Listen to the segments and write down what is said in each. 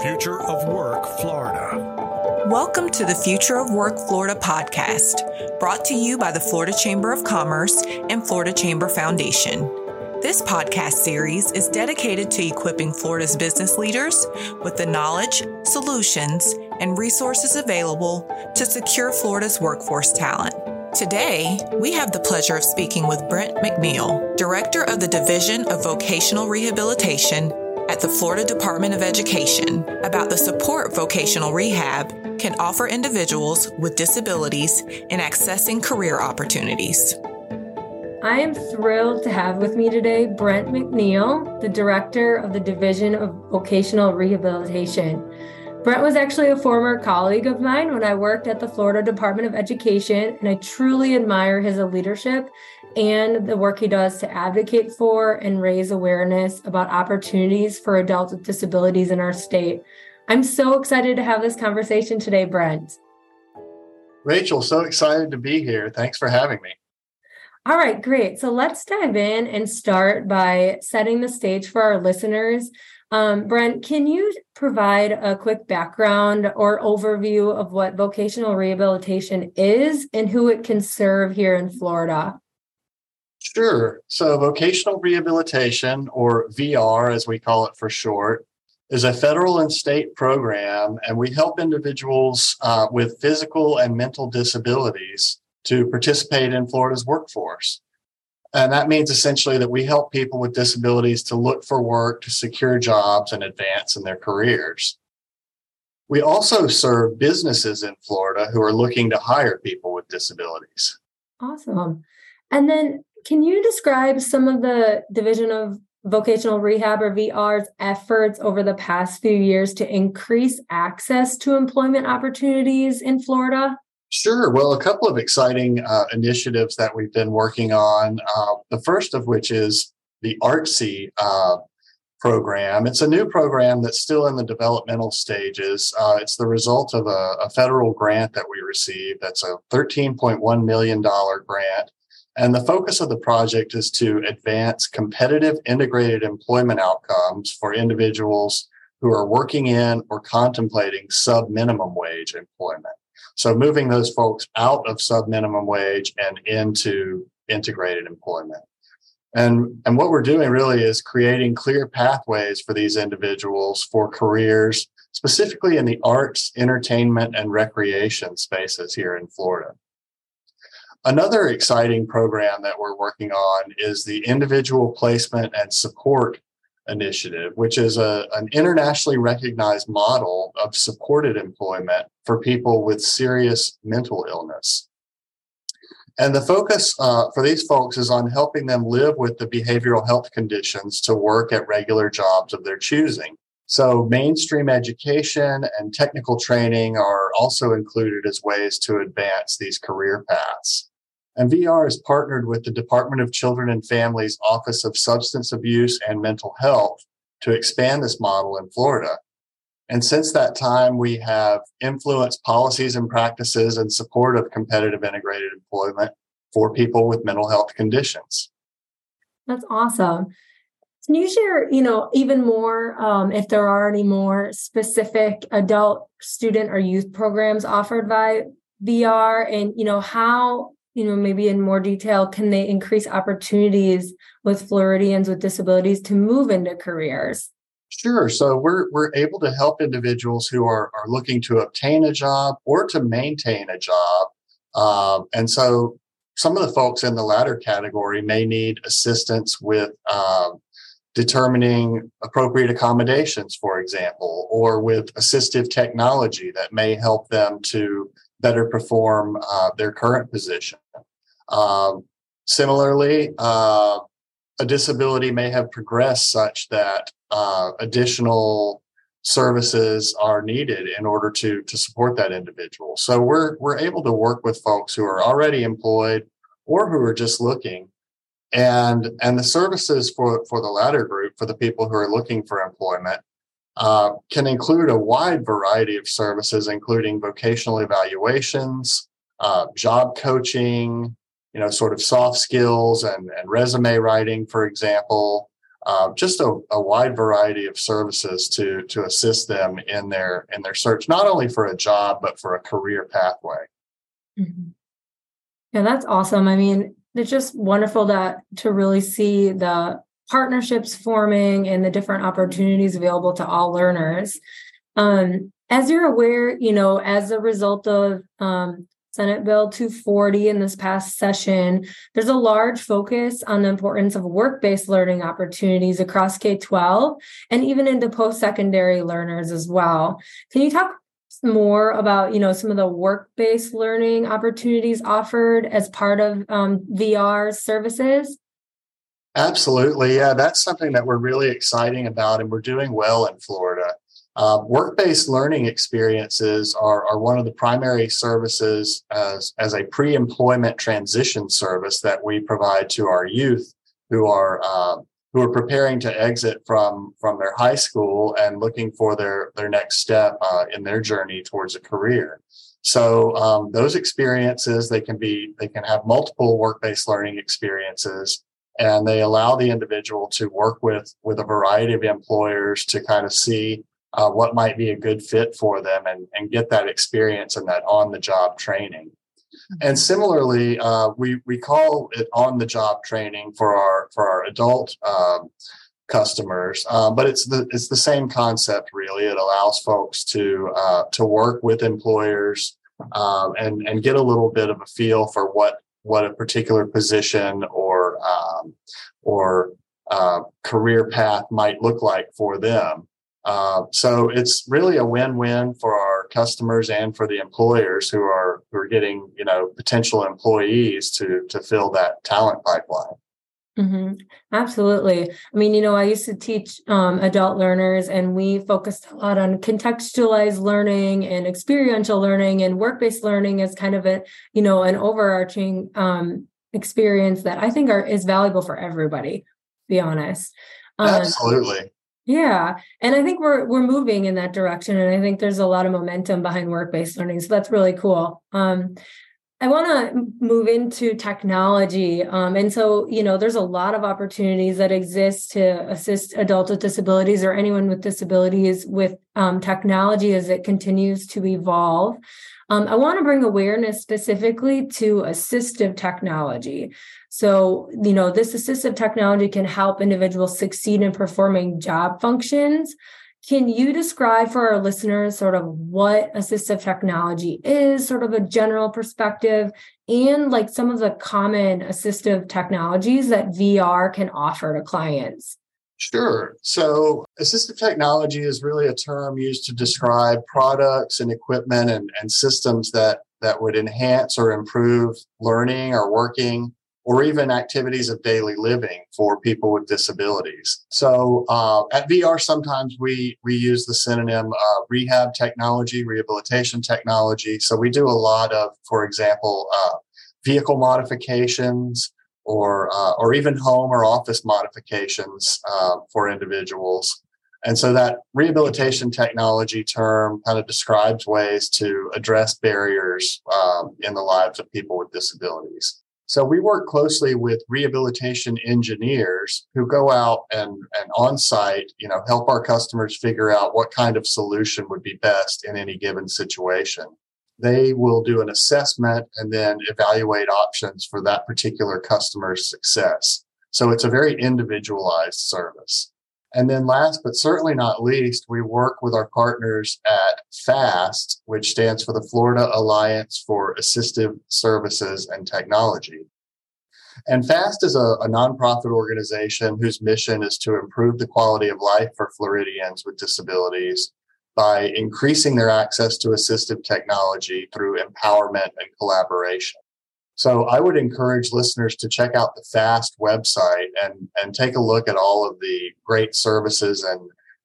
Future of Work Florida. Welcome to the Future of Work Florida podcast, brought to you by the Florida Chamber of Commerce and Florida Chamber Foundation. This podcast series is dedicated to equipping Florida's business leaders with the knowledge, solutions, and resources available to secure Florida's workforce talent. Today, we have the pleasure of speaking with Brent McNeal, Director of the Division of Vocational Rehabilitation at the Florida Department of Education, about the support vocational rehab can offer individuals with disabilities in accessing career opportunities. I am thrilled to have with me today Brent McNeal, the Director of the Division of Vocational Rehabilitation. Brent was actually a former colleague of mine when I worked at the Florida Department of Education, and I truly admire his leadership and the work he does to advocate for and raise awareness about opportunities for adults with disabilities in our state. I'm so excited to have this conversation today, Brent. Rachel, so excited to be here. Thanks for having me. All right, great. So let's dive in and start by setting the stage for our listeners um, Brent, can you provide a quick background or overview of what vocational rehabilitation is and who it can serve here in Florida? Sure. So, vocational rehabilitation, or VR as we call it for short, is a federal and state program, and we help individuals uh, with physical and mental disabilities to participate in Florida's workforce. And that means essentially that we help people with disabilities to look for work, to secure jobs, and advance in their careers. We also serve businesses in Florida who are looking to hire people with disabilities. Awesome. And then, can you describe some of the Division of Vocational Rehab or VR's efforts over the past few years to increase access to employment opportunities in Florida? Sure. Well, a couple of exciting uh, initiatives that we've been working on. Uh, the first of which is the ARTSI uh, program. It's a new program that's still in the developmental stages. Uh, it's the result of a, a, federal grant that we received. That's a $13.1 million grant. And the focus of the project is to advance competitive integrated employment outcomes for individuals who are working in or contemplating sub minimum wage employment. So moving those folks out of sub minimum wage and into integrated employment. And, and what we're doing really is creating clear pathways for these individuals for careers, specifically in the arts, entertainment, and recreation spaces here in Florida. Another exciting program that we're working on is the individual placement and support initiative, which is a, an internationally recognized model of supported employment for people with serious mental illness. And the focus uh, for these folks is on helping them live with the behavioral health conditions to work at regular jobs of their choosing. So, mainstream education and technical training are also included as ways to advance these career paths. And VR has partnered with the Department of Children and Families Office of Substance Abuse and Mental Health to expand this model in Florida. And since that time, we have influenced policies and practices in support of competitive integrated employment for people with mental health conditions. That's awesome. Can you share, you know, even more um, if there are any more specific adult, student, or youth programs offered by VR, and you know how you know, maybe in more detail, can they increase opportunities with Floridians with disabilities to move into careers? Sure. So we're we're able to help individuals who are are looking to obtain a job or to maintain a job, um, and so some of the folks in the latter category may need assistance with um, determining appropriate accommodations, for example, or with assistive technology that may help them to better perform uh, their current position. Um, similarly, uh, a disability may have progressed such that uh, additional services are needed in order to to support that individual. So we're we're able to work with folks who are already employed or who are just looking. And and the services for for the latter group, for the people who are looking for employment, uh, can include a wide variety of services, including vocational evaluations, uh, job coaching, you know, sort of soft skills and, and resume writing, for example, uh, just a, a, wide variety of services to to assist them in their in their search, not only for a job but for a career pathway. Mm-hmm. Yeah, that's awesome. I mean, it's just wonderful that to really see the partnerships forming and the different opportunities available to all learners. Um, as you're aware, you know, as a result of um, Senate Bill 240 in this past session, there's a large focus on the importance of work based learning opportunities across K 12 and even into post secondary learners as well. Can you talk more about you know some of the work based learning opportunities offered as part of um, VR services? Absolutely, yeah, that's something that we're really exciting about, and we're doing well in Florida. Uh, work-based learning experiences are, are one of the primary services as, as a pre-employment transition service that we provide to our youth who are uh, who are preparing to exit from from their high school and looking for their their next step uh, in their journey towards a career. So um, those experiences they can be they can have multiple work-based learning experiences and they allow the individual to work with with a variety of employers to kind of see uh, what might be a good fit for them and, and get that experience and that on the job training. And mm-hmm. similarly, uh, we we call it on the job training for our for our adult um, customers, uh, but it's the it's the same concept really. It allows folks to uh, to work with employers um, and and get a little bit of a feel for what what a particular position or um, or uh, career path might look like for them. Uh, so it's really a win-win for our customers and for the employers who are who are getting you know potential employees to to fill that talent pipeline. Mm-hmm. Absolutely. I mean, you know, I used to teach um, adult learners, and we focused a lot on contextualized learning and experiential learning and work-based learning as kind of a, you know, an overarching um, experience that I think are is valuable for everybody. be honest. Um, Absolutely. Yeah. And I think we're we're moving in that direction. And I think there's a lot of momentum behind work-based learning. So that's really cool. Um, I want to move into technology. Um, and so, you know, there's a lot of opportunities that exist to assist adults with disabilities or anyone with disabilities with um, technology as it continues to evolve. Um, I want to bring awareness specifically to assistive technology. So, you know, this assistive technology can help individuals succeed in performing job functions. Can you describe for our listeners sort of what assistive technology is, sort of a general perspective, and like some of the common assistive technologies that VR can offer to clients? Sure. So, assistive technology is really a term used to describe products and equipment and, and systems that, that would enhance or improve learning or working or even activities of daily living for people with disabilities. So, uh, at VR, sometimes we, we use the synonym uh, rehab technology, rehabilitation technology. So, we do a lot of, for example, uh, vehicle modifications or uh, or even home or office modifications uh, for individuals. And so that rehabilitation technology term kind of describes ways to address barriers um, in the lives of people with disabilities. So we work closely with rehabilitation engineers who go out and, and on site, you know, help our customers figure out what kind of solution would be best in any given situation they will do an assessment and then evaluate options for that particular customer's success. So it's a very individualized service. And then last but certainly not least, we work with our partners at FAST, which stands for the Florida Alliance for Assistive Services and Technology. And FAST is a, a, nonprofit organization whose mission is to improve the quality of life for Floridians with disabilities by increasing their access to assistive technology through empowerment and collaboration. So I would encourage listeners to check out the FAST website and, and take a look at all of the great services and,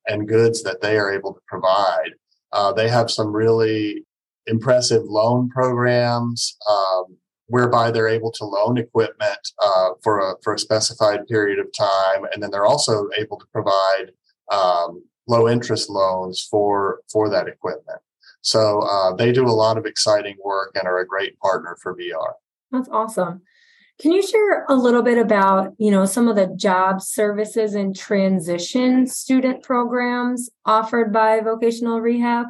and goods that they are able to provide. Uh, they have some really impressive loan programs um, whereby they're able to loan equipment uh, for, a, for a specified period of time. And then they're also able to provide um, low interest loans for for that equipment. So uh, they do a lot of exciting work and are a great partner for VR. That's awesome. Can you share a little bit about, you know, some of the job services and transition student programs offered by vocational rehab?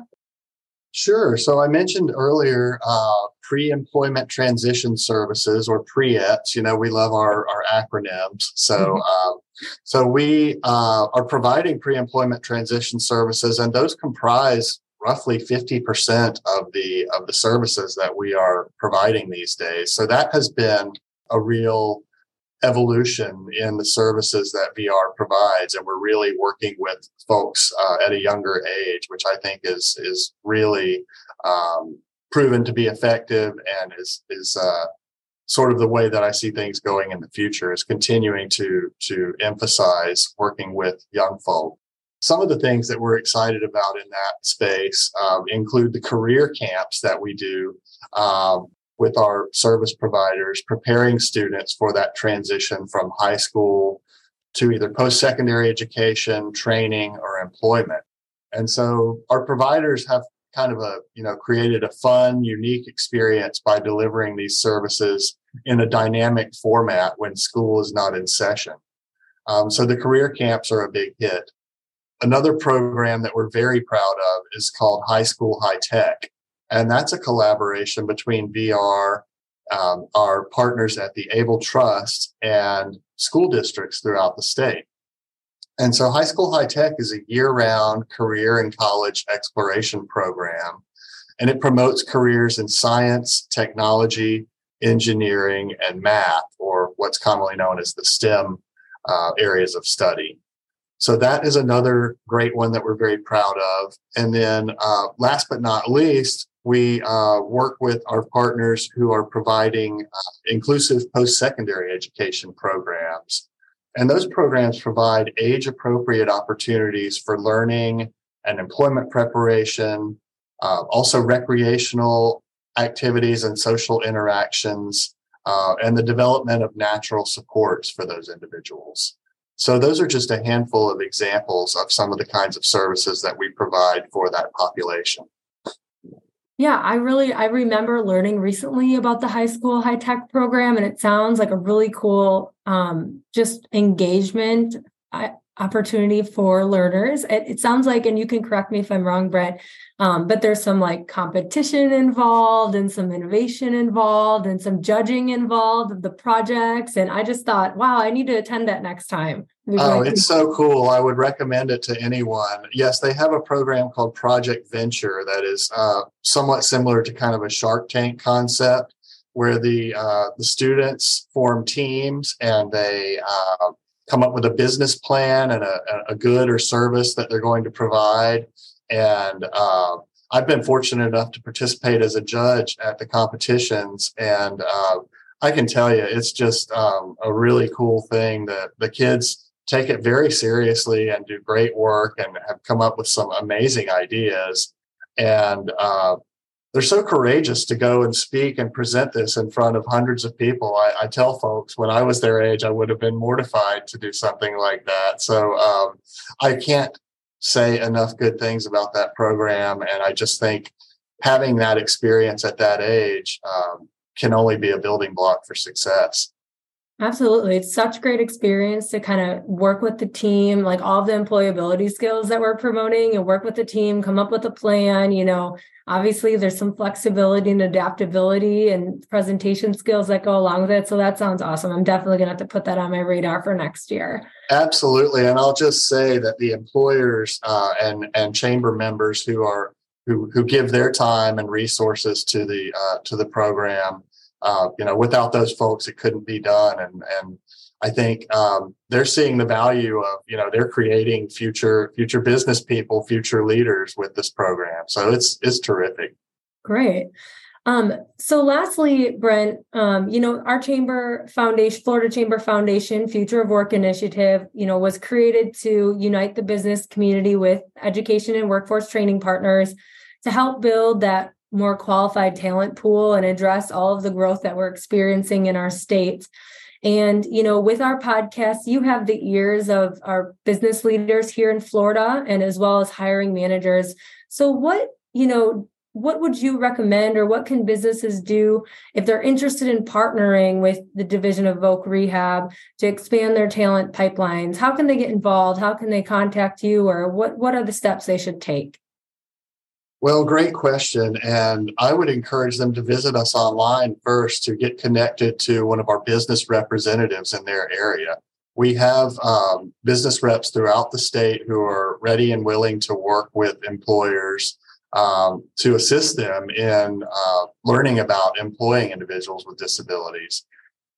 Sure. So I mentioned earlier uh, pre-employment transition services or Pre-ETS. You know, we love our, our acronyms. So, mm-hmm. uh, so we uh, are providing pre-employment transition services, and those comprise roughly 50% of the of the services that we are providing these days. So that has been a real evolution in the services that VR provides, and we're really working with folks uh, at a younger age, which I think is is really um, proven to be effective and is is uh, sort of the way that I see things going in the future. Is continuing to to emphasize working with young folk. Some of the things that we're excited about in that space um, include the career camps that we do. Um, with our service providers, preparing students for that transition from high school to either post secondary education, training, or employment. And so our providers have kind of a, you know, created a fun, unique experience by delivering these services in a dynamic format when school is not in session. Um, so the career camps are a big hit. Another program that we're very proud of is called High School High Tech. And that's a collaboration between VR, um, our partners at the Able Trust, and school districts throughout the state. And so High School High Tech is a year round career and college exploration program. And it promotes careers in science, technology, engineering, and math, or what's commonly known as the STEM uh, areas of study. So that is another great one that we're very proud of. And then uh, last but not least, we uh, work with our partners who are providing uh, inclusive post secondary education programs. And those programs provide age appropriate opportunities for learning and employment preparation, uh, also recreational activities and social interactions, uh, and the development of natural supports for those individuals. So, those are just a handful of examples of some of the kinds of services that we provide for that population. Yeah, I really I remember learning recently about the high school high tech program, and it sounds like a really cool um, just engagement opportunity for learners. It, it, sounds like, and you can correct me if I'm wrong, Brett, um, but there's some like competition involved and some innovation involved and some judging involved of the projects. And I just thought, wow, I need to attend that next time. Oh, it's so cool. I would recommend it to anyone. Yes, they have a program called Project Venture that is uh, somewhat similar to kind of a Shark Tank concept where the uh, the students form teams and they uh, come up with a business plan and a, a good or service that they're going to provide. And uh, I've been fortunate enough to participate as a judge at the competitions, and uh, I can tell you, it's just um, a really cool thing that the kids take it very seriously and do great work and have come up with some amazing ideas. And uh, they're so courageous to go and speak and present this in front of hundreds of people. I, I, tell folks when I was their age, I would have been mortified to do something like that. So um, I can't say enough good things about that program. And I just think having that experience at that age um, can only be a building block for success. Absolutely. It's such great experience to kind of work with the team, like all the employability skills that we're promoting and work with the team, come up with a plan. You know, obviously there's some flexibility and adaptability and presentation skills that go along with it. So that sounds awesome. I'm definitely going to have to put that on my radar for next year. Absolutely. And I'll just say that the employers uh, and, and chamber members who are who, who give their time and resources to the uh, to the program uh, you know, without those folks, it couldn't be done. And and I think um, they're seeing the value of you know they're creating future future business people, future leaders with this program. So it's it's terrific. Great. Um, so lastly, Brent, um, you know, our chamber foundation, Florida Chamber Foundation Future of Work Initiative, you know, was created to unite the business community with education and workforce training partners to help build that more qualified talent pool and address all of the growth that we're experiencing in our state. And, you know, with our podcast, you have the ears of our business leaders here in Florida and as well as hiring managers. So, what, you know, what would you recommend or what can businesses do if they're interested in partnering with the division of voc rehab to expand their talent pipelines how can they get involved how can they contact you or what what are the steps they should take well great question and i would encourage them to visit us online first to get connected to one of our business representatives in their area we have um, business reps throughout the state who are ready and willing to work with employers um, to assist them in uh, learning about employing individuals with disabilities.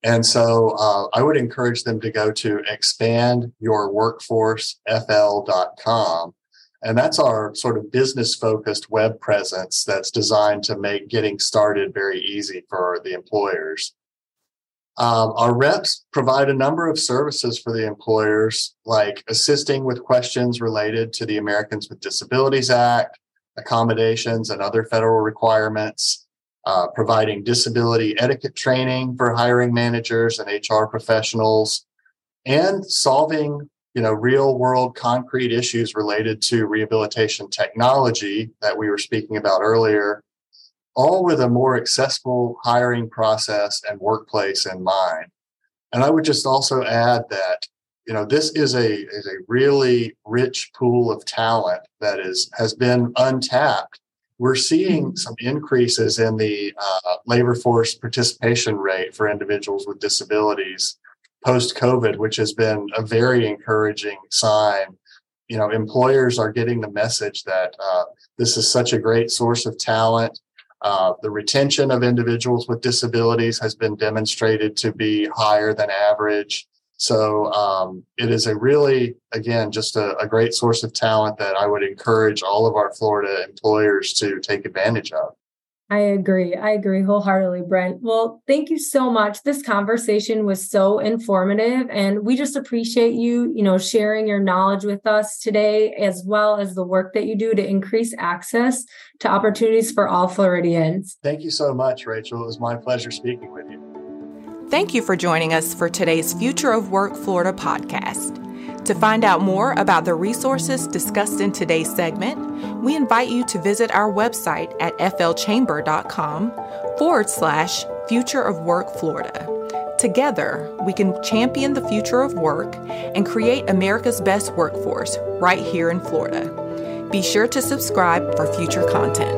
And so uh, I would encourage them to go to expandyourworkforcefl.com. And that's our sort of business focused web presence that's designed to make getting started very easy for the employers. Um, our reps provide a number of services for the employers, like assisting with questions related to the Americans with Disabilities Act, accommodations, and other federal requirements, uh, providing disability etiquette training for hiring managers and HR professionals, and solving you know real world concrete issues related to rehabilitation technology that we were speaking about earlier all with a more accessible hiring process and workplace in mind. And I would just also add that you know this is a is a really rich pool of talent that is has been untapped. We're seeing mm-hmm. some increases in the uh, labor force participation rate for individuals with disabilities post COVID, which has been a very encouraging sign. You know, employers are getting the message that uh, this is such a great source of talent uh, the retention of individuals with disabilities has been demonstrated to be higher than average. So um, it is a really, again, just a, a great source of talent that I would encourage all of our Florida employers to take advantage of. I agree. I agree wholeheartedly, Brent. Well, thank you so much. This conversation was so informative and we just appreciate you, you know, sharing your knowledge with us today as well as the work that you do to increase access to opportunities for all Floridians. Thank you so much, Rachel. It was my pleasure speaking with you. Thank you for joining us for today's Future of Work Florida podcast. To find out more about the resources discussed in today's segment, we invite you to visit our website at flchamber.com forward slash Future of Work Florida. Together, we can champion the future of work and create America's best workforce right here in Florida. Be sure to subscribe for future content.